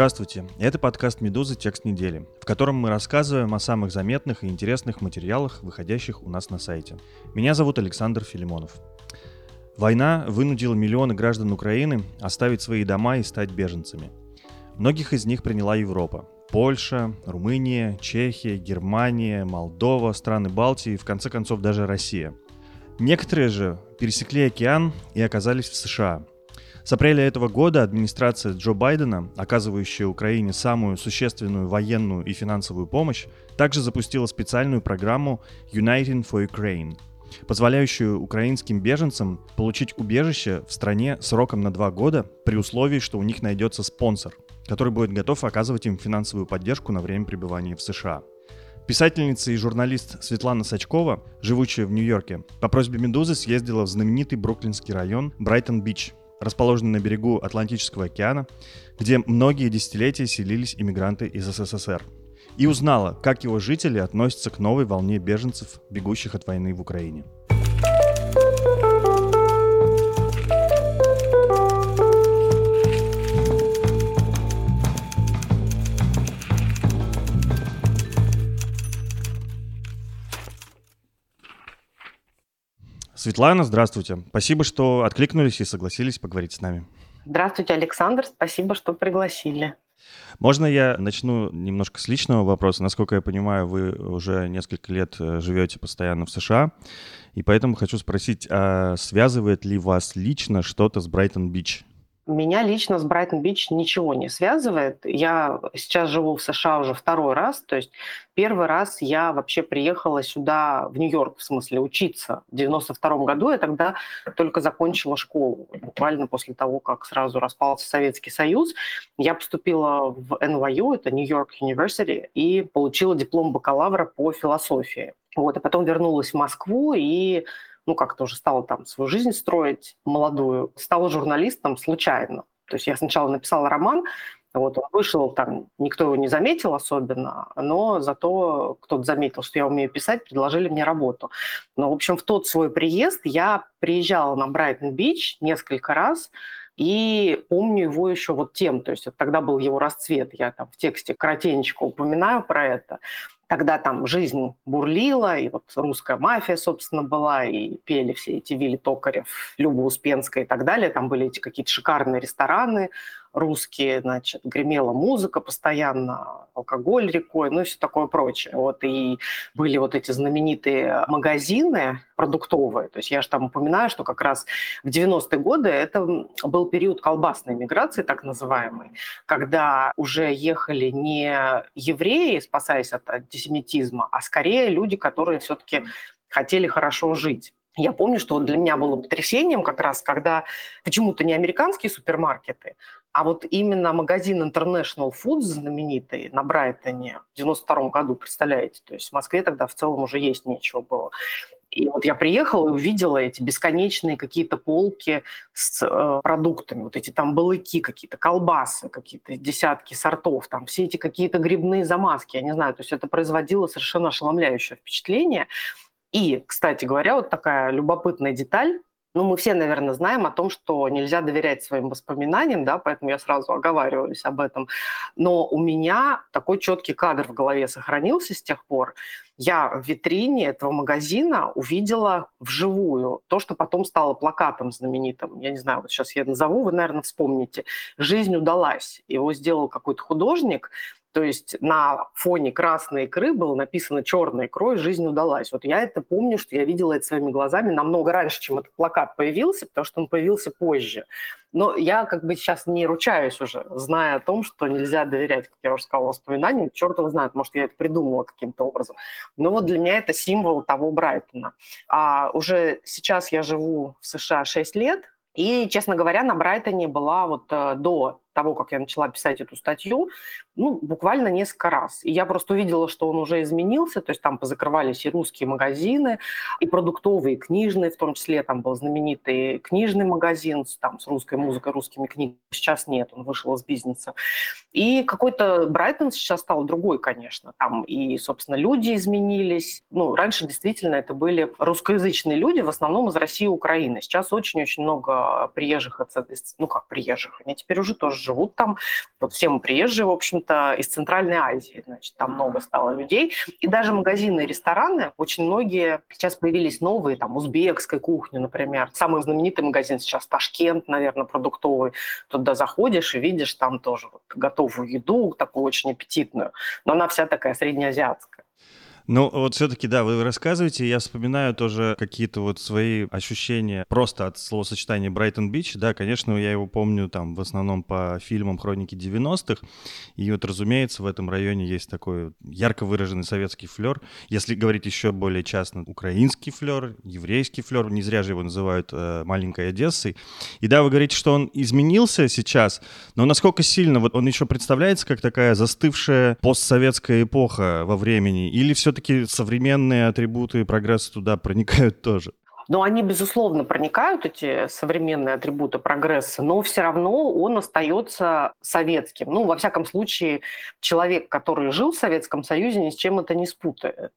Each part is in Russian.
Здравствуйте, это подкаст «Медузы. Текст недели», в котором мы рассказываем о самых заметных и интересных материалах, выходящих у нас на сайте. Меня зовут Александр Филимонов. Война вынудила миллионы граждан Украины оставить свои дома и стать беженцами. Многих из них приняла Европа. Польша, Румыния, Чехия, Германия, Молдова, страны Балтии и в конце концов даже Россия. Некоторые же пересекли океан и оказались в США – с апреля этого года администрация Джо Байдена, оказывающая Украине самую существенную военную и финансовую помощь, также запустила специальную программу Uniting for Ukraine, позволяющую украинским беженцам получить убежище в стране сроком на два года при условии, что у них найдется спонсор, который будет готов оказывать им финансовую поддержку на время пребывания в США. Писательница и журналист Светлана Сачкова, живущая в Нью-Йорке, по просьбе «Медузы» съездила в знаменитый бруклинский район Брайтон-Бич, расположенный на берегу Атлантического океана, где многие десятилетия селились иммигранты из СССР, и узнала, как его жители относятся к новой волне беженцев, бегущих от войны в Украине. Светлана, здравствуйте. Спасибо, что откликнулись и согласились поговорить с нами. Здравствуйте, Александр. Спасибо, что пригласили. Можно я начну немножко с личного вопроса? Насколько я понимаю, вы уже несколько лет э, живете постоянно в США, и поэтому хочу спросить, а связывает ли вас лично что-то с Брайтон-Бич? Меня лично с Брайтон-Бич ничего не связывает. Я сейчас живу в США уже второй раз. То есть первый раз я вообще приехала сюда, в Нью-Йорк, в смысле, учиться. В 92 году я тогда только закончила школу. Буквально после того, как сразу распался Советский Союз. Я поступила в NYU, это Нью-Йорк University, и получила диплом бакалавра по философии. Вот, а потом вернулась в Москву и ну, как-то уже стала там свою жизнь строить молодую, стала журналистом случайно. То есть я сначала написала роман, вот он вышел, там никто его не заметил особенно, но зато кто-то заметил, что я умею писать, предложили мне работу. Но, в общем, в тот свой приезд я приезжала на Брайтон-Бич несколько раз, и помню его еще вот тем, то есть это тогда был его расцвет, я там в тексте коротенечко упоминаю про это. Тогда там жизнь бурлила, и вот русская мафия, собственно, была, и пели все эти Вилли Токарев, Люба Успенская и так далее. Там были эти какие-то шикарные рестораны, русские, значит, гремела музыка постоянно, алкоголь рекой, ну и все такое прочее. Вот, и были вот эти знаменитые магазины продуктовые, то есть я же там упоминаю, что как раз в 90-е годы это был период колбасной миграции, так называемый, когда уже ехали не евреи, спасаясь от антисемитизма, а скорее люди, которые все-таки хотели хорошо жить. Я помню, что для меня было потрясением как раз, когда почему-то не американские супермаркеты, а вот именно магазин International Foods знаменитый на Брайтоне в 92 году, представляете, то есть в Москве тогда в целом уже есть нечего было. И вот я приехала и увидела эти бесконечные какие-то полки с э, продуктами, вот эти там балыки какие-то, колбасы, какие-то десятки сортов, там все эти какие-то грибные замазки, я не знаю, то есть это производило совершенно ошеломляющее впечатление. И, кстати говоря, вот такая любопытная деталь, ну, мы все, наверное, знаем о том, что нельзя доверять своим воспоминаниям, да, поэтому я сразу оговариваюсь об этом. Но у меня такой четкий кадр в голове сохранился с тех пор. Я в витрине этого магазина увидела вживую то, что потом стало плакатом знаменитым. Я не знаю, вот сейчас я назову, вы, наверное, вспомните. «Жизнь удалась». Его сделал какой-то художник, То есть на фоне красной икры было написано «черная икрой, жизнь удалась». Вот я это помню, что я видела это своими глазами намного раньше, чем этот плакат появился, потому что он появился позже. Но я как бы сейчас не ручаюсь уже, зная о том, что нельзя доверять, как я уже сказала, воспоминаниям. Черт его знает, может, я это придумала каким-то образом. Но вот для меня это символ того Брайтона. А уже сейчас я живу в США 6 лет, и, честно говоря, на Брайтоне была вот э, до того, как я начала писать эту статью, ну, буквально несколько раз. И я просто увидела, что он уже изменился, то есть там позакрывались и русские магазины, и продуктовые, и книжные, в том числе там был знаменитый книжный магазин там, с русской музыкой, русскими книгами. Сейчас нет, он вышел из бизнеса. И какой-то Брайтон сейчас стал другой, конечно. Там и, собственно, люди изменились. Ну, раньше действительно это были русскоязычные люди, в основном из России и Украины. Сейчас очень-очень много приезжих, ну как приезжих, они теперь уже тоже живут там. Вот все мы приезжие, в общем-то, из Центральной Азии, значит, там много стало людей. И даже магазины и рестораны, очень многие сейчас появились новые, там, узбекской кухни, например. Самый знаменитый магазин сейчас Ташкент, наверное, продуктовый. Туда заходишь и видишь там тоже вот готовую еду, такую очень аппетитную. Но она вся такая среднеазиатская. Ну, вот все-таки, да, вы рассказываете, я вспоминаю тоже какие-то вот свои ощущения просто от словосочетания Брайтон-Бич. Да, конечно, я его помню там в основном по фильмам хроники 90-х. И вот, разумеется, в этом районе есть такой ярко выраженный советский флер. Если говорить еще более частно, украинский флер, еврейский флер, не зря же его называют э, маленькой Одессой. И да, вы говорите, что он изменился сейчас, но насколько сильно вот он еще представляется как такая застывшая постсоветская эпоха во времени? Или все-таки все-таки современные атрибуты прогресса туда проникают тоже. Но они, безусловно, проникают, эти современные атрибуты прогресса, но все равно он остается советским. Ну, во всяком случае, человек, который жил в Советском Союзе, ни с чем это не спутает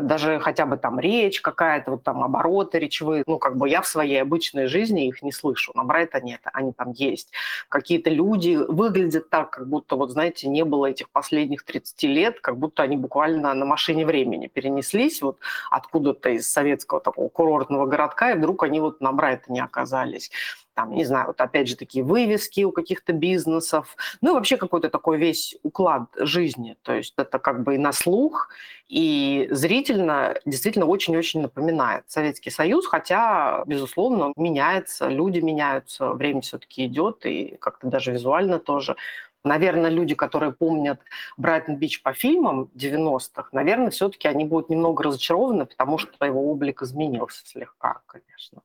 даже хотя бы там речь какая-то, вот там обороты речевые, ну, как бы я в своей обычной жизни их не слышу. На Брайта нет, они там есть. Какие-то люди выглядят так, как будто, вот знаете, не было этих последних 30 лет, как будто они буквально на машине времени перенеслись вот откуда-то из советского такого курортного городка, и вдруг они вот на Брайтоне оказались там, не знаю, вот опять же такие вывески у каких-то бизнесов, ну и вообще какой-то такой весь уклад жизни. То есть это как бы и на слух, и зрительно действительно очень-очень напоминает Советский Союз, хотя, безусловно, меняется, люди меняются, время все-таки идет, и как-то даже визуально тоже. Наверное, люди, которые помнят Брайтон-Бич по фильмам 90-х, наверное, все-таки они будут немного разочарованы, потому что его облик изменился слегка, конечно.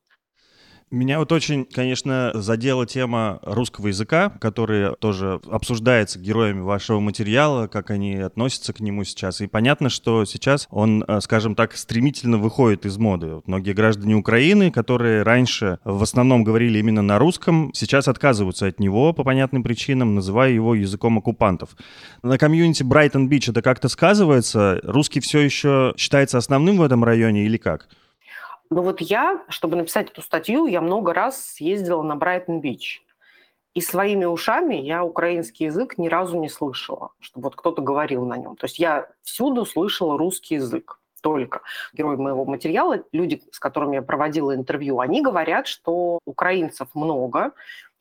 Меня вот очень, конечно, задела тема русского языка, которая тоже обсуждается героями вашего материала, как они относятся к нему сейчас. И понятно, что сейчас он, э, скажем так, стремительно выходит из моды. Многие граждане Украины, которые раньше в основном говорили именно на русском, сейчас отказываются от него по понятным причинам, называя его языком оккупантов. На комьюнити Брайтон-Бич это как-то сказывается? Русский все еще считается основным в этом районе или как? Ну вот я, чтобы написать эту статью, я много раз съездила на Брайтон-Бич. И своими ушами я украинский язык ни разу не слышала, чтобы вот кто-то говорил на нем. То есть я всюду слышала русский язык только. Герои моего материала, люди, с которыми я проводила интервью, они говорят, что украинцев много,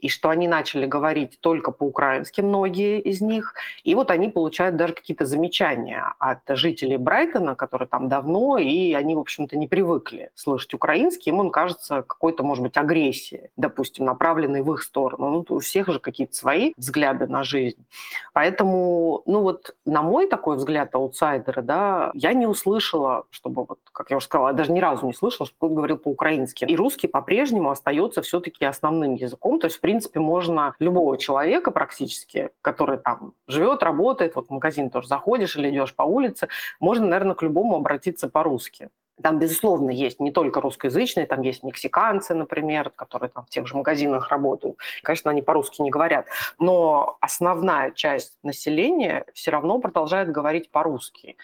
и что они начали говорить только по-украински, многие из них, и вот они получают даже какие-то замечания от жителей Брайтона, которые там давно, и они, в общем-то, не привыкли слышать украинский, им он кажется какой-то, может быть, агрессией, допустим, направленной в их сторону. Ну, у всех же какие-то свои взгляды на жизнь. Поэтому, ну вот, на мой такой взгляд аутсайдера, да, я не услышала, чтобы, вот, как я уже сказала, я даже ни разу не слышала, что кто-то говорил по-украински. И русский по-прежнему остается все-таки основным языком, то есть, в принципе, можно любого человека практически, который там живет, работает, вот в магазин тоже заходишь или идешь по улице, можно, наверное, к любому обратиться по-русски. Там, безусловно, есть не только русскоязычные, там есть мексиканцы, например, которые там в тех же магазинах работают. Конечно, они по-русски не говорят, но основная часть населения все равно продолжает говорить по-русски.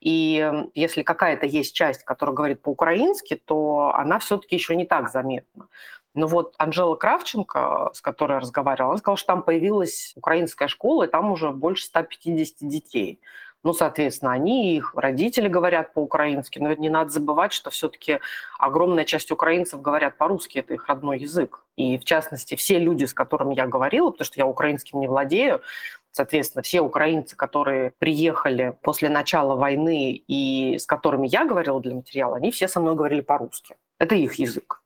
И если какая-то есть часть, которая говорит по-украински, то она все-таки еще не так заметна. Но вот Анжела Кравченко, с которой я разговаривала, она сказала, что там появилась украинская школа, и там уже больше 150 детей. Ну, соответственно, они, их родители говорят по-украински, но не надо забывать, что все-таки огромная часть украинцев говорят по-русски, это их родной язык. И, в частности, все люди, с которыми я говорила, потому что я украинским не владею, Соответственно, все украинцы, которые приехали после начала войны и с которыми я говорила для материала, они все со мной говорили по-русски. Это их язык.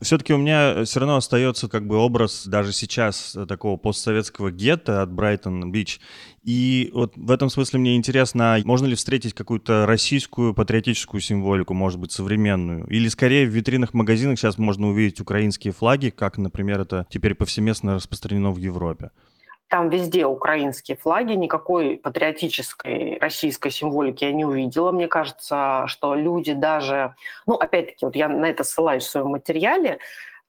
Все-таки у меня э, все равно остается как бы образ даже сейчас э, такого постсоветского гетто от Брайтон-Бич. И вот в этом смысле мне интересно, а можно ли встретить какую-то российскую патриотическую символику, может быть, современную? Или скорее в витринах магазинах сейчас можно увидеть украинские флаги, как, например, это теперь повсеместно распространено в Европе? Там везде украинские флаги, никакой патриотической российской символики я не увидела. Мне кажется, что люди даже, ну, опять-таки, вот я на это ссылаюсь в своем материале,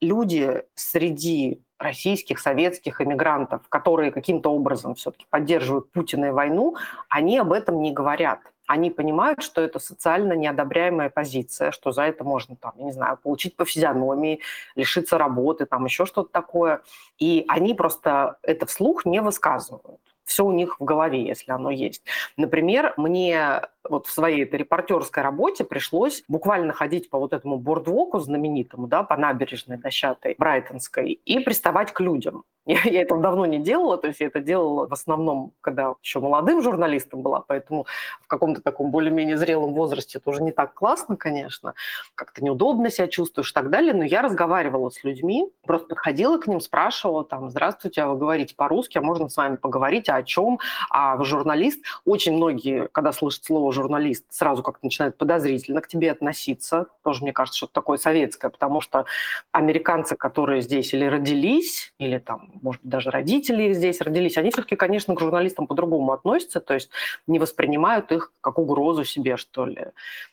люди среди российских, советских иммигрантов, которые каким-то образом все-таки поддерживают Путина и войну, они об этом не говорят они понимают, что это социально неодобряемая позиция, что за это можно, там, я не знаю, получить по физиономии, лишиться работы, там еще что-то такое. И они просто это вслух не высказывают все у них в голове, если оно есть. Например, мне вот в своей этой репортерской работе пришлось буквально ходить по вот этому бордвоку знаменитому, да, по набережной дощатой Брайтонской и приставать к людям. Я, я этого давно не делала, то есть я это делала в основном, когда еще молодым журналистом была, поэтому в каком-то таком более-менее зрелом возрасте это уже не так классно, конечно, как-то неудобно себя чувствуешь и так далее, но я разговаривала с людьми, просто подходила к ним, спрашивала там, здравствуйте, а вы говорите по-русски, а можно с вами поговорить, а о чем, а журналист? Очень многие, когда слышат слово журналист, сразу как-то начинают подозрительно к тебе относиться, тоже, мне кажется, что-то такое советское, потому что американцы, которые здесь или родились, или там может быть, даже родители здесь родились, они все-таки, конечно, к журналистам по-другому относятся, то есть не воспринимают их как угрозу себе, что ли.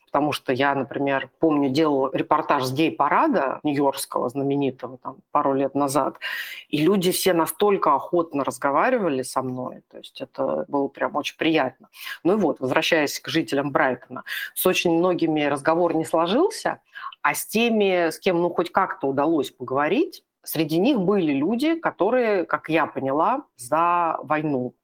Потому что я, например, помню, делала репортаж с гей-парада нью-йоркского знаменитого там, пару лет назад, и люди все настолько охотно разговаривали со мной, то есть это было прям очень приятно. Ну и вот, возвращаясь к жителям Брайтона, с очень многими разговор не сложился, а с теми, с кем ну хоть как-то удалось поговорить, Среди них были люди, которые, как я поняла, за войну.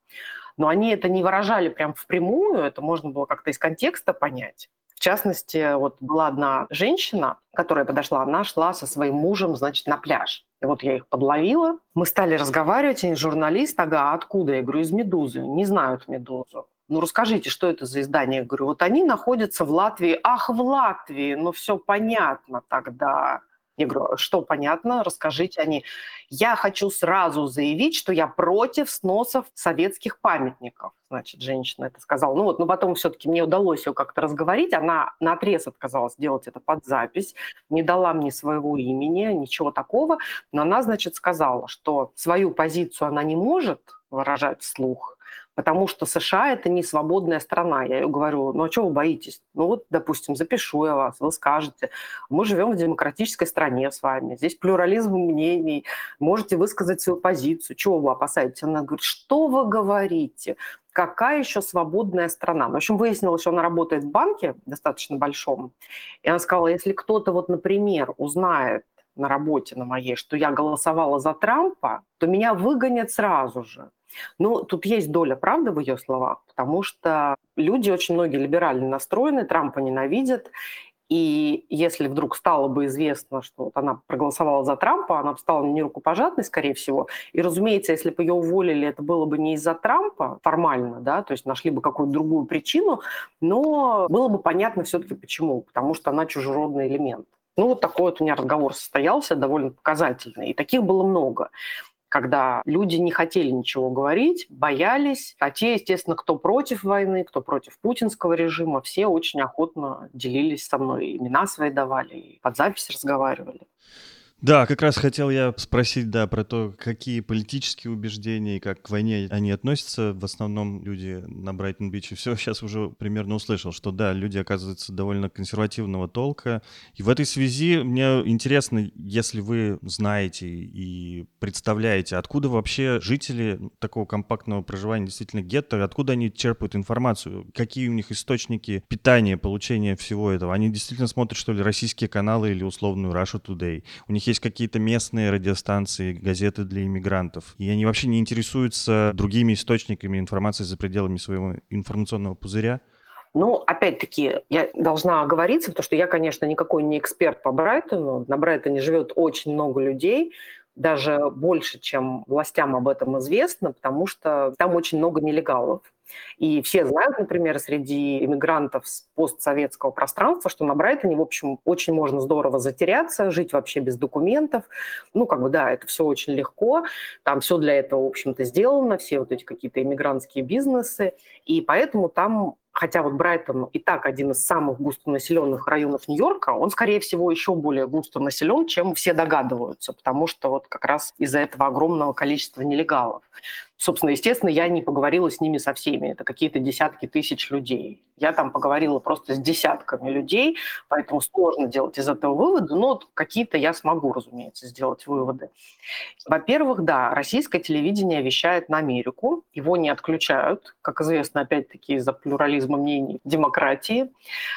Но они это не выражали прям впрямую, это можно было как-то из контекста понять. В частности, вот была одна женщина, которая подошла, она шла со своим мужем, значит, на пляж. И вот я их подловила. Мы стали разговаривать, они журналист, ага, откуда? Я говорю, из «Медузы». Не знают «Медузу». Ну, расскажите, что это за издание? Я говорю, вот они находятся в Латвии. Ах, в Латвии, ну все понятно тогда. Я говорю, что понятно, расскажите они. Я хочу сразу заявить, что я против сносов советских памятников. Значит, женщина это сказала. Ну вот, но потом все-таки мне удалось ее как-то разговорить. Она на отрез отказалась делать это под запись, не дала мне своего имени, ничего такого. Но она, значит, сказала, что свою позицию она не может выражать вслух, потому что США – это не свободная страна. Я ее говорю, ну а чего вы боитесь? Ну вот, допустим, запишу я вас, вы скажете, мы живем в демократической стране с вами, здесь плюрализм мнений, можете высказать свою позицию, чего вы опасаетесь? Она говорит, что вы говорите? какая еще свободная страна. В общем, выяснилось, что она работает в банке достаточно большом. И она сказала, если кто-то, вот, например, узнает на работе на моей, что я голосовала за Трампа, то меня выгонят сразу же. Ну, тут есть доля правды в ее словах, потому что люди очень многие либерально настроены, Трампа ненавидят, и если вдруг стало бы известно, что вот она проголосовала за Трампа, она бы стала не рукопожатной, скорее всего. И, разумеется, если бы ее уволили, это было бы не из-за Трампа формально, да, то есть нашли бы какую-то другую причину, но было бы понятно все-таки почему, потому что она чужеродный элемент. Ну, вот такой вот у меня разговор состоялся, довольно показательный. И таких было много когда люди не хотели ничего говорить, боялись. А те, естественно, кто против войны, кто против путинского режима, все очень охотно делились со мной, имена свои давали, и под запись разговаривали. Да, как раз хотел я спросить, да, про то, какие политические убеждения и как к войне они относятся. В основном люди на Брайтон-Биче все сейчас уже примерно услышал, что да, люди оказываются довольно консервативного толка. И в этой связи мне интересно, если вы знаете и представляете, откуда вообще жители такого компактного проживания действительно гетто, откуда они черпают информацию, какие у них источники питания, получения всего этого. Они действительно смотрят, что ли, российские каналы или условную Russia Today. У них есть есть какие-то местные радиостанции, газеты для иммигрантов, и они вообще не интересуются другими источниками информации за пределами своего информационного пузыря? Ну, опять-таки, я должна оговориться, потому что я, конечно, никакой не эксперт по Брайтону. На Брайтоне живет очень много людей, даже больше, чем властям об этом известно, потому что там очень много нелегалов. И все знают, например, среди иммигрантов с постсоветского пространства, что на Брайтоне, в общем, очень можно здорово затеряться, жить вообще без документов. Ну, как бы, да, это все очень легко. Там все для этого, в общем-то, сделано, все вот эти какие-то иммигрантские бизнесы. И поэтому там хотя вот Брайтон и так один из самых густонаселенных районов Нью-Йорка, он, скорее всего, еще более густо населен, чем все догадываются, потому что вот как раз из-за этого огромного количества нелегалов. Собственно, естественно, я не поговорила с ними со всеми. Это какие-то десятки тысяч людей. Я там поговорила просто с десятками людей, поэтому сложно делать из этого выводы, но какие-то я смогу, разумеется, сделать выводы. Во-первых, да, российское телевидение вещает на Америку, его не отключают, как известно, опять-таки из-за плюрализма мнений, демократии,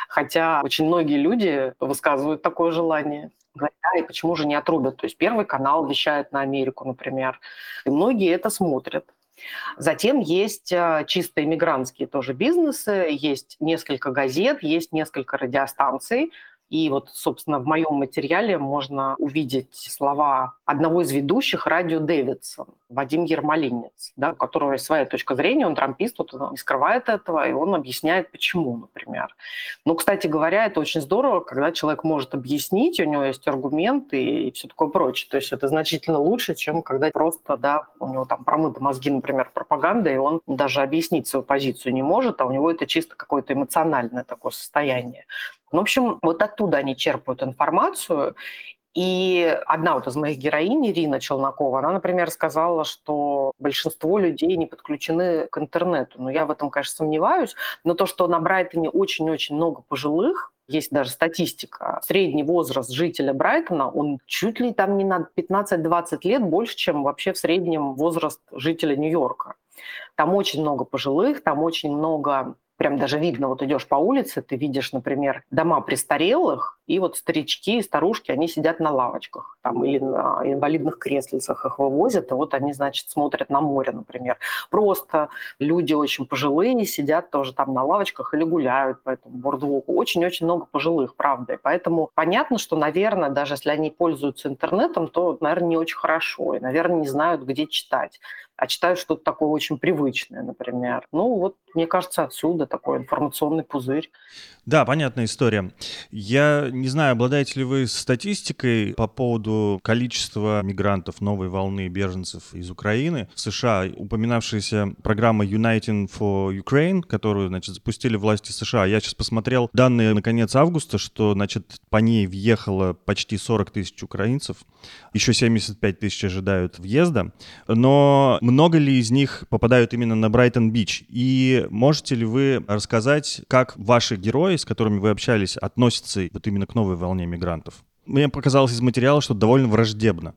хотя очень многие люди высказывают такое желание да, и почему же не отрубят? То есть Первый канал вещает на Америку, например, и многие это смотрят. Затем есть а, чисто иммигрантские тоже бизнесы, есть несколько газет, есть несколько радиостанций, и вот, собственно, в моем материале можно увидеть слова одного из ведущих радио Дэвидсон, Вадим Ермолинец, да, у которого есть своя точка зрения, он трампист, вот он не скрывает этого, и он объясняет, почему, например. Ну, кстати говоря, это очень здорово, когда человек может объяснить, у него есть аргументы и все такое прочее. То есть это значительно лучше, чем когда просто, да, у него там промыты мозги, например, пропаганда, и он даже объяснить свою позицию не может, а у него это чисто какое-то эмоциональное такое состояние. В общем, вот оттуда они черпают информацию. И одна вот из моих героинь, Ирина Челнокова, она, например, сказала, что большинство людей не подключены к интернету. Ну, я в этом, конечно, сомневаюсь. Но то, что на Брайтоне очень-очень много пожилых, есть даже статистика. Средний возраст жителя Брайтона, он чуть ли там не на 15-20 лет больше, чем вообще в среднем возраст жителя Нью-Йорка. Там очень много пожилых, там очень много прям даже видно, вот идешь по улице, ты видишь, например, дома престарелых, и вот старички и старушки, они сидят на лавочках там, или на инвалидных креслицах их вывозят, и вот они, значит, смотрят на море, например. Просто люди очень пожилые сидят тоже там на лавочках или гуляют по этому бордвоку. Очень-очень много пожилых, правда. И поэтому понятно, что, наверное, даже если они пользуются интернетом, то, наверное, не очень хорошо, и, наверное, не знают, где читать а читают что-то такое очень привычное, например. Ну вот, мне кажется, отсюда такой информационный пузырь. Да, понятная история. Я не знаю, обладаете ли вы статистикой по поводу количества мигрантов новой волны беженцев из Украины в США, упоминавшаяся программа Uniting for Ukraine, которую, значит, запустили власти США. Я сейчас посмотрел данные на конец августа, что, значит, по ней въехало почти 40 тысяч украинцев, еще 75 тысяч ожидают въезда, но много ли из них попадают именно на Брайтон-Бич? И можете ли вы рассказать, как ваши герои с которыми вы общались, относятся вот именно к новой волне мигрантов? Мне показалось из материала, что довольно враждебно.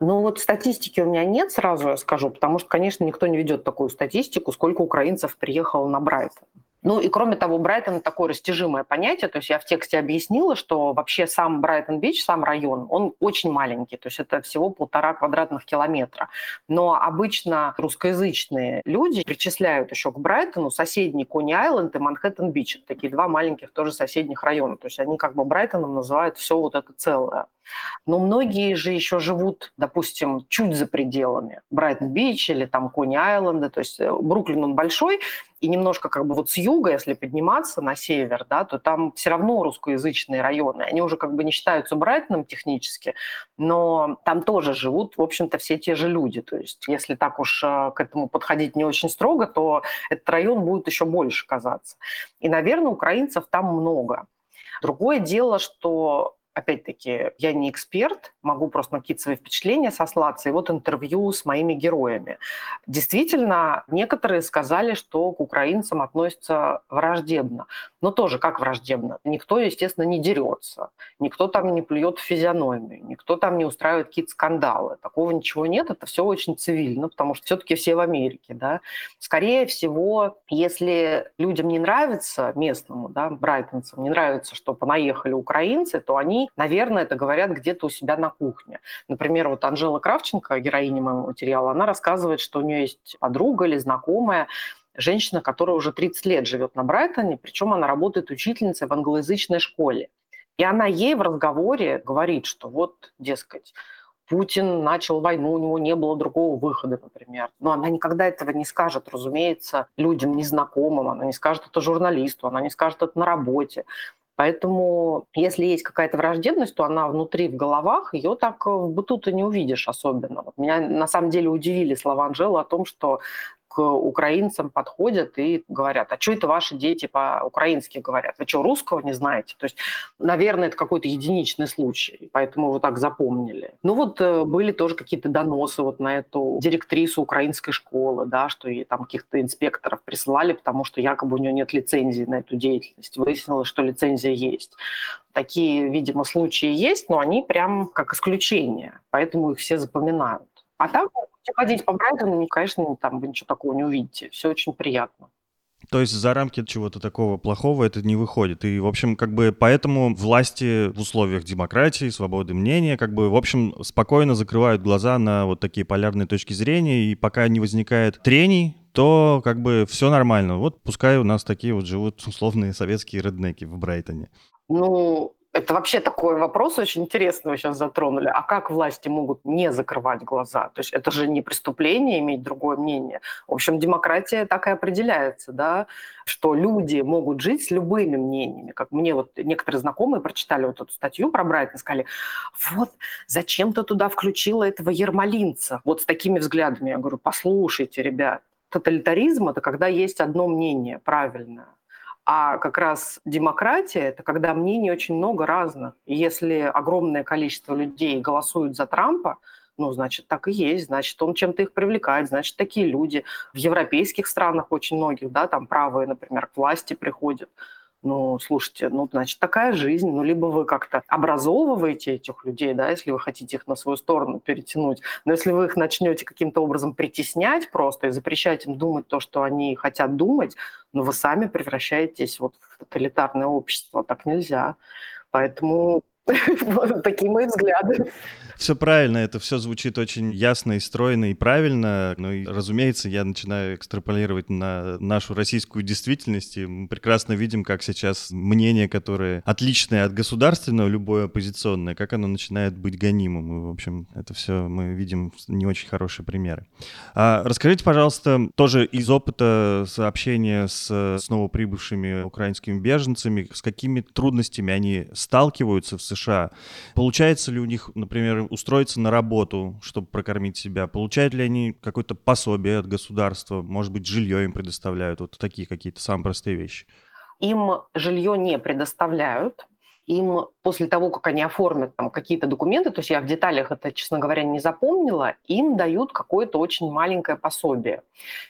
Ну вот статистики у меня нет, сразу я скажу, потому что, конечно, никто не ведет такую статистику, сколько украинцев приехало на Брайтон. Ну и кроме того, Брайтон такое растяжимое понятие, то есть я в тексте объяснила, что вообще сам Брайтон-Бич, сам район, он очень маленький, то есть это всего полтора квадратных километра. Но обычно русскоязычные люди причисляют еще к Брайтону соседний Кони-Айленд и Манхэттен-Бич, такие два маленьких тоже соседних района, то есть они как бы Брайтоном называют все вот это целое. Но многие же еще живут, допустим, чуть за пределами Брайтон-Бич или там Кони-Айленда, то есть э, Бруклин он большой, и немножко как бы вот с юга, если подниматься на север, да, то там все равно русскоязычные районы. Они уже как бы не считаются Брайтоном технически, но там тоже живут, в общем-то, все те же люди. То есть если так уж э, к этому подходить не очень строго, то этот район будет еще больше казаться. И, наверное, украинцев там много. Другое дело, что опять-таки, я не эксперт, могу просто на какие-то свои впечатления сослаться. И вот интервью с моими героями. Действительно, некоторые сказали, что к украинцам относятся враждебно. Но тоже как враждебно? Никто, естественно, не дерется, никто там не плюет в физиономию, никто там не устраивает какие-то скандалы. Такого ничего нет, это все очень цивильно, потому что все-таки все в Америке. Да? Скорее всего, если людям не нравится местному, да, брайтонцам, не нравится, что понаехали украинцы, то они наверное, это говорят где-то у себя на кухне. Например, вот Анжела Кравченко, героиня моего материала, она рассказывает, что у нее есть подруга или знакомая, женщина, которая уже 30 лет живет на Брайтоне, причем она работает учительницей в англоязычной школе. И она ей в разговоре говорит, что вот, дескать, Путин начал войну, у него не было другого выхода, например. Но она никогда этого не скажет, разумеется, людям незнакомым, она не скажет это журналисту, она не скажет это на работе. Поэтому, если есть какая-то враждебность, то она внутри в головах, ее так в быту-то не увидишь особенно. Меня на самом деле удивили слова Анжелы о том, что украинцам подходят и говорят, а что это ваши дети по-украински говорят? Вы что, русского не знаете? То есть, наверное, это какой-то единичный случай, поэтому вы так запомнили. Ну вот э, были тоже какие-то доносы вот на эту директрису украинской школы, да, что ей там каких-то инспекторов прислали, потому что якобы у нее нет лицензии на эту деятельность. Выяснилось, что лицензия есть. Такие, видимо, случаи есть, но они прям как исключение, поэтому их все запоминают. А так ходить по Брайтону, конечно, там вы ничего такого не увидите. Все очень приятно. То есть за рамки чего-то такого плохого это не выходит. И, в общем, как бы поэтому власти в условиях демократии, свободы мнения, как бы, в общем, спокойно закрывают глаза на вот такие полярные точки зрения, и пока не возникает трений, то как бы все нормально. Вот пускай у нас такие вот живут условные советские реднеки в Брайтоне. Ну, это вообще такой вопрос очень интересный вы сейчас затронули. А как власти могут не закрывать глаза? То есть это же не преступление иметь другое мнение. В общем, демократия так и определяется, да, что люди могут жить с любыми мнениями. Как мне вот некоторые знакомые прочитали вот эту статью про Брайтон, сказали, вот зачем ты туда включила этого ермолинца? Вот с такими взглядами. Я говорю, послушайте, ребят, тоталитаризм – это когда есть одно мнение правильное. А как раз демократия – это когда мнений очень много разных. И если огромное количество людей голосуют за Трампа, ну, значит, так и есть, значит, он чем-то их привлекает, значит, такие люди. В европейских странах очень многих, да, там правые, например, к власти приходят. Ну, слушайте, ну, значит, такая жизнь. Ну, либо вы как-то образовываете этих людей, да, если вы хотите их на свою сторону перетянуть. Но если вы их начнете каким-то образом притеснять просто и запрещать им думать то, что они хотят думать, ну, вы сами превращаетесь вот в тоталитарное общество. Так нельзя. Поэтому такие мои взгляды. Все правильно, это все звучит очень ясно и стройно и правильно. Ну и, разумеется, я начинаю экстраполировать на нашу российскую действительность. И мы прекрасно видим, как сейчас мнение, которое отличное от государственного, любое оппозиционное, как оно начинает быть гонимым. И, в общем, это все мы видим не очень хорошие примеры. А расскажите, пожалуйста, тоже из опыта сообщения с, с новоприбывшими украинскими беженцами, с какими трудностями они сталкиваются в США? Получается ли у них, например, устроиться на работу, чтобы прокормить себя? Получают ли они какое-то пособие от государства? Может быть, жилье им предоставляют? Вот такие какие-то самые простые вещи. Им жилье не предоставляют, им после того, как они оформят там какие-то документы, то есть я в деталях это, честно говоря, не запомнила, им дают какое-то очень маленькое пособие.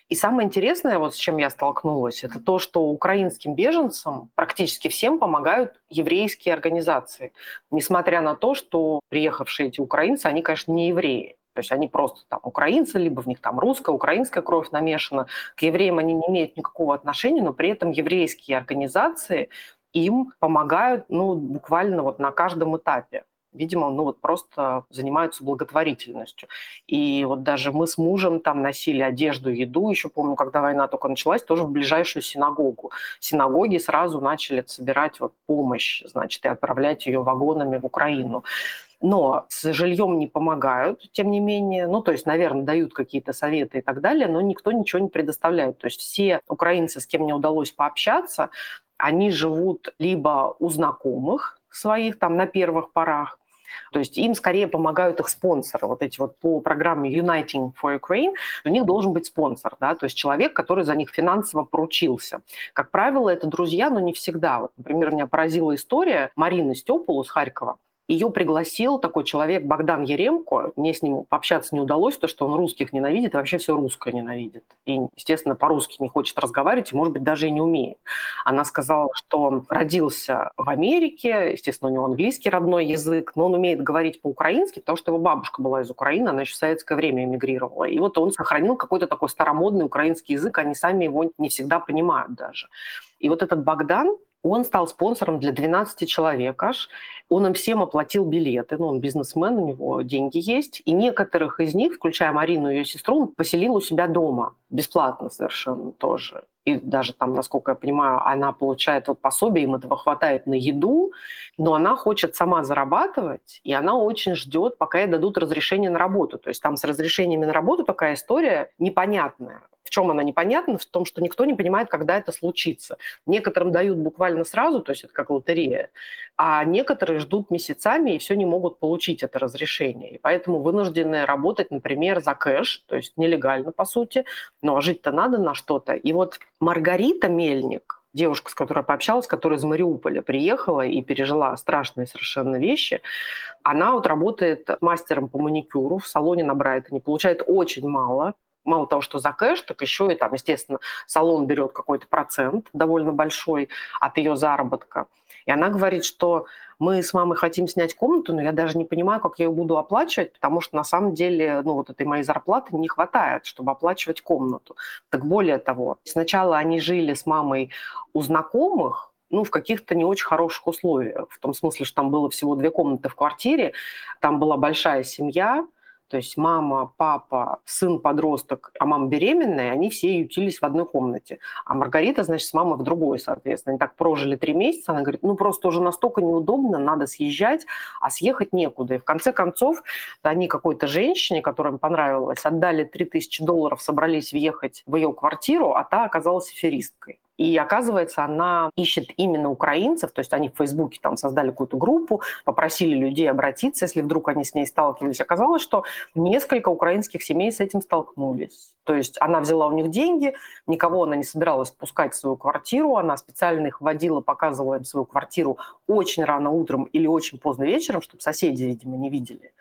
И самое интересное, вот с чем я столкнулась, это то, что украинским беженцам практически всем помогают еврейские организации, несмотря на то, что приехавшие эти украинцы, они, конечно, не евреи. То есть они просто там украинцы, либо в них там русская, украинская кровь намешана. К евреям они не имеют никакого отношения, но при этом еврейские организации им помогают, ну, буквально вот на каждом этапе видимо, ну вот просто занимаются благотворительностью. И вот даже мы с мужем там носили одежду, еду, еще помню, когда война только началась, тоже в ближайшую синагогу. Синагоги сразу начали собирать вот помощь, значит, и отправлять ее вагонами в Украину. Но с жильем не помогают, тем не менее. Ну, то есть, наверное, дают какие-то советы и так далее, но никто ничего не предоставляет. То есть все украинцы, с кем мне удалось пообщаться, они живут либо у знакомых своих там на первых порах, то есть им скорее помогают их спонсоры. Вот эти вот по программе Uniting for Ukraine у них должен быть спонсор, да, то есть человек, который за них финансово поручился. Как правило, это друзья, но не всегда. Вот, например, меня поразила история Марины Степулу с Харькова. Ее пригласил такой человек Богдан Еремко. Мне с ним пообщаться не удалось, то что он русских ненавидит и вообще все русское ненавидит. И, естественно, по-русски не хочет разговаривать и, может быть, даже и не умеет. Она сказала, что он родился в Америке, естественно, у него английский родной язык, но он умеет говорить по-украински, потому что его бабушка была из Украины, она еще в советское время эмигрировала. И вот он сохранил какой-то такой старомодный украинский язык, они сами его не всегда понимают даже. И вот этот Богдан, Он стал спонсором для 12 человек аж. Он им всем оплатил билеты, ну, он бизнесмен, у него деньги есть. И некоторых из них, включая Марину и ее сестру, он поселил у себя дома. Бесплатно совершенно тоже. И даже там, насколько я понимаю, она получает вот пособие, им этого хватает на еду, но она хочет сама зарабатывать, и она очень ждет, пока ей дадут разрешение на работу. То есть там с разрешениями на работу такая история непонятная. В чем она непонятна? В том, что никто не понимает, когда это случится. Некоторым дают буквально сразу, то есть это как лотерея, а некоторые ждут месяцами и все не могут получить это разрешение. И поэтому вынуждены работать, например, за кэш, то есть нелегально, по сути, но жить-то надо на что-то. И вот Маргарита Мельник, девушка, с которой пообщалась, которая из Мариуполя приехала и пережила страшные совершенно вещи, она вот работает мастером по маникюру в салоне на Брайтоне, получает очень мало, мало того, что за кэш, так еще и там, естественно, салон берет какой-то процент довольно большой от ее заработка. И она говорит, что мы с мамой хотим снять комнату, но я даже не понимаю, как я ее буду оплачивать, потому что на самом деле, ну, вот этой моей зарплаты не хватает, чтобы оплачивать комнату. Так более того, сначала они жили с мамой у знакомых, ну, в каких-то не очень хороших условиях. В том смысле, что там было всего две комнаты в квартире, там была большая семья, то есть мама, папа, сын-подросток, а мама беременная, они все ютились в одной комнате. А Маргарита, значит, с мамой в другой, соответственно. Они так прожили три месяца. Она говорит, ну просто уже настолько неудобно, надо съезжать, а съехать некуда. И в конце концов они какой-то женщине, которая им понравилась, отдали 3000 долларов, собрались въехать в ее квартиру, а та оказалась аферисткой. И оказывается, она ищет именно украинцев, то есть они в Фейсбуке там создали какую-то группу, попросили людей обратиться, если вдруг они с ней сталкивались. Оказалось, что несколько украинских семей с этим столкнулись. То есть она взяла у них деньги, никого она не собиралась пускать в свою квартиру, она специально их водила, показывала им свою квартиру очень рано утром или очень поздно вечером, чтобы соседи, видимо, не видели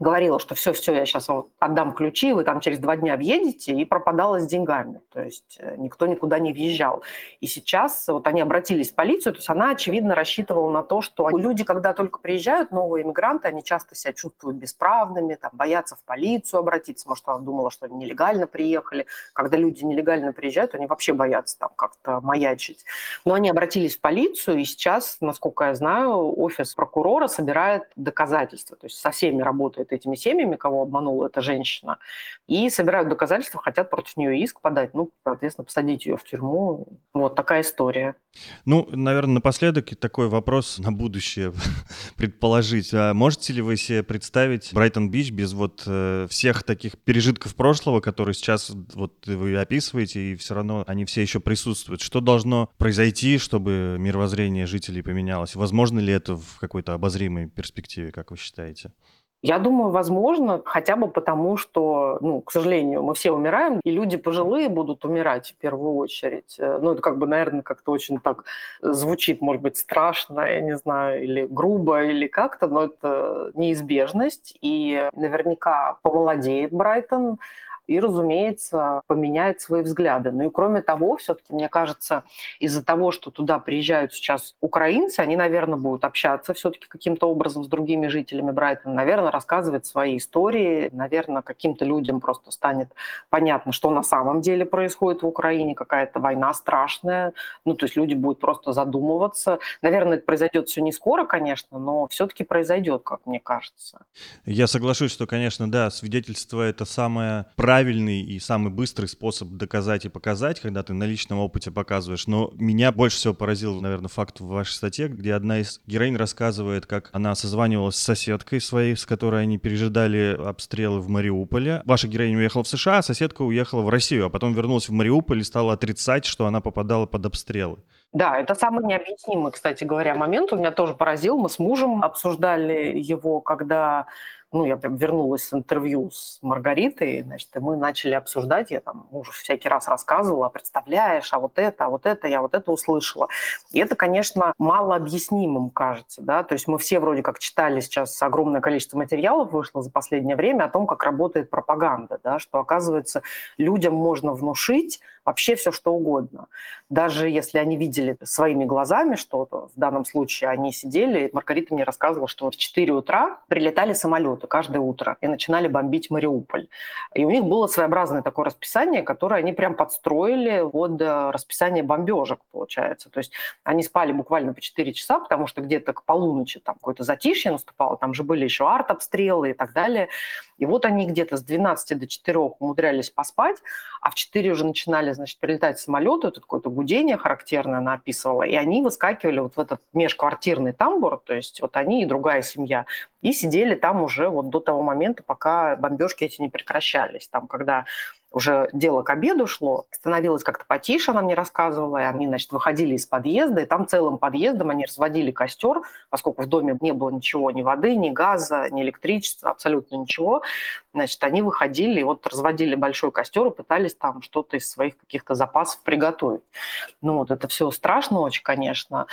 говорила, что все-все, я сейчас отдам ключи, вы там через два дня въедете, и пропадала с деньгами. То есть э, никто никуда не въезжал. И сейчас вот они обратились в полицию, то есть она, очевидно, рассчитывала на то, что люди, когда только приезжают, новые иммигранты, они часто себя чувствуют бесправными, там, боятся в полицию обратиться, может, она думала, что они нелегально приехали. Когда люди нелегально приезжают, они вообще боятся там как-то маячить. Но они обратились в полицию, и сейчас, насколько я знаю, офис прокурора собирает доказательства, то есть со всеми работает этими семьями, кого обманула эта женщина, и собирают доказательства, хотят против нее иск подать, ну, соответственно, посадить ее в тюрьму. Вот такая история. Ну, наверное, напоследок такой вопрос на будущее предположить. А можете ли вы себе представить Брайтон-Бич без вот э, всех таких пережитков прошлого, которые сейчас вот вы описываете, и все равно они все еще присутствуют? Что должно произойти, чтобы мировоззрение жителей поменялось? Возможно ли это в какой-то обозримой перспективе, как вы считаете? Я думаю, возможно, хотя бы потому, что, ну, к сожалению, мы все умираем, и люди пожилые будут умирать в первую очередь. Э, ну, это как бы, наверное, как-то очень так звучит, может быть, страшно, я не знаю, или грубо, или как-то, но это неизбежность. И наверняка помолодеет Брайтон, и, разумеется, поменяет свои взгляды. Ну и кроме того, все-таки, мне кажется, из-за того, что туда приезжают сейчас украинцы, они, наверное, будут общаться все-таки каким-то образом с другими жителями Брайтона, наверное, рассказывать свои истории, наверное, каким-то людям просто станет понятно, что на самом деле происходит в Украине, какая-то война страшная, ну то есть люди будут просто задумываться. Наверное, это произойдет все не скоро, конечно, но все-таки произойдет, как мне кажется. Я соглашусь, что, конечно, да, свидетельство это самое правильное правильный и самый быстрый способ доказать и показать, когда ты на личном опыте показываешь. Но меня больше всего поразил, наверное, факт в вашей статье, где одна из героинь рассказывает, как она созванивалась с соседкой своей, с которой они пережидали обстрелы в Мариуполе. Ваша героиня уехала в США, а соседка уехала в Россию, а потом вернулась в Мариуполь и стала отрицать, что она попадала под обстрелы. Да, это самый необъяснимый, кстати говоря, момент. У меня тоже поразил. Мы с мужем обсуждали его, когда ну, я прям вернулась с интервью с Маргаритой, значит, и мы начали обсуждать, я там мужу всякий раз рассказывала, «А представляешь, а вот это, а вот это, я вот это услышала. И это, конечно, мало объяснимым кажется, да, то есть мы все вроде как читали сейчас огромное количество материалов вышло за последнее время о том, как работает пропаганда, да, что, оказывается, людям можно внушить, вообще все что угодно. Даже если они видели своими глазами что-то, в данном случае они сидели, Маргарита мне рассказывала, что в 4 утра прилетали самолеты каждое утро и начинали бомбить Мариуполь. И у них было своеобразное такое расписание, которое они прям подстроили под э, расписание бомбежек, получается. То есть они спали буквально по 4 часа, потому что где-то к полуночи там какое-то затишье наступало, там же были еще арт-обстрелы и так далее. И вот они где-то с 12 до 4 умудрялись поспать, а в 4 уже начинали, значит, прилетать самолеты, это какое-то гудение характерное она описывала, и они выскакивали вот в этот межквартирный тамбур, то есть вот они и другая семья, и сидели там уже вот до того момента, пока бомбежки эти не прекращались. Там, когда уже дело к обеду шло, становилось как-то потише, она мне рассказывала, и они, значит, выходили из подъезда, и там целым подъездом они разводили костер, поскольку в доме не было ничего, ни воды, ни газа, ни электричества, абсолютно ничего, значит, они выходили и вот разводили большой костер и пытались там что-то из своих каких-то запасов приготовить. Ну вот это все страшно очень, конечно,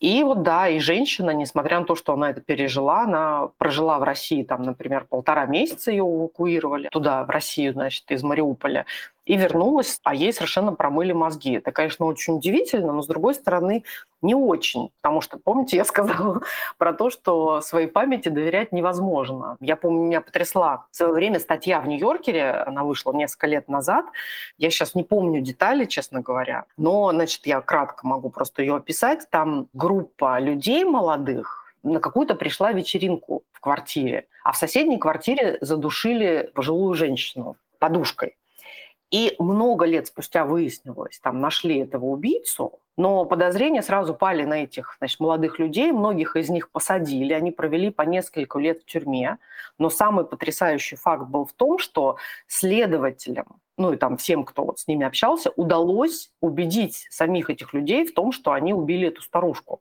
и вот да, и женщина, несмотря на то, что она это пережила, она прожила в России, там, например, полтора месяца ее эвакуировали туда, в Россию, значит, из Мариуполя и вернулась, а ей совершенно промыли мозги. Это, конечно, очень удивительно, но, с другой стороны, не очень. Потому что, помните, я сказала про то, что своей памяти доверять невозможно. Я помню, меня потрясла в свое время статья в Нью-Йоркере, она вышла несколько лет назад. Я сейчас не помню детали, честно говоря, но, значит, я кратко могу просто ее описать. Там группа людей молодых на какую-то пришла вечеринку в квартире, а в соседней квартире задушили пожилую женщину подушкой. И много лет спустя выяснилось, там нашли этого убийцу, но подозрения сразу пали на этих значит, молодых людей, многих из них посадили, они провели по несколько лет в тюрьме. Но самый потрясающий факт был в том, что следователям ну и там всем, кто вот с ними общался, удалось убедить самих этих людей в том, что они убили эту старушку.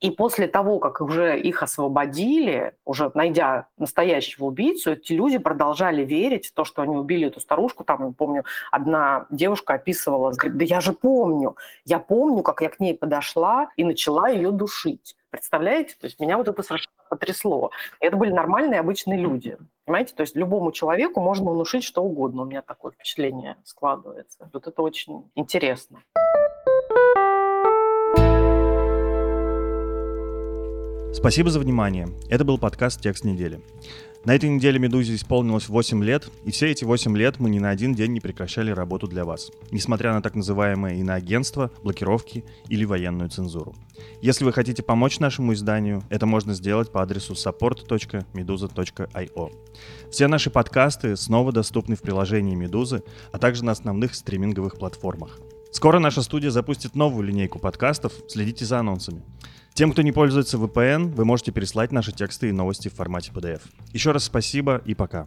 И после того, как уже их освободили, уже найдя настоящего убийцу, эти люди продолжали верить в то, что они убили эту старушку. Там, помню, одна девушка описывала, говорит, да я же помню, я помню, как я к ней подошла и начала ее душить. Представляете? То есть меня вот это совершенно потрясло. И это были нормальные, обычные люди. Понимаете? То есть любому человеку можно внушить что угодно. У меня такое впечатление складывается. Вот это очень интересно. Спасибо за внимание. Это был подкаст «Текст недели». На этой неделе «Медузе» исполнилось 8 лет, и все эти 8 лет мы ни на один день не прекращали работу для вас, несмотря на так называемое иноагентство, блокировки или военную цензуру. Если вы хотите помочь нашему изданию, это можно сделать по адресу support.meduza.io. Все наши подкасты снова доступны в приложении «Медузы», а также на основных стриминговых платформах. Скоро наша студия запустит новую линейку подкастов, следите за анонсами. Тем, кто не пользуется VPN, вы можете переслать наши тексты и новости в формате PDF. Еще раз спасибо и пока.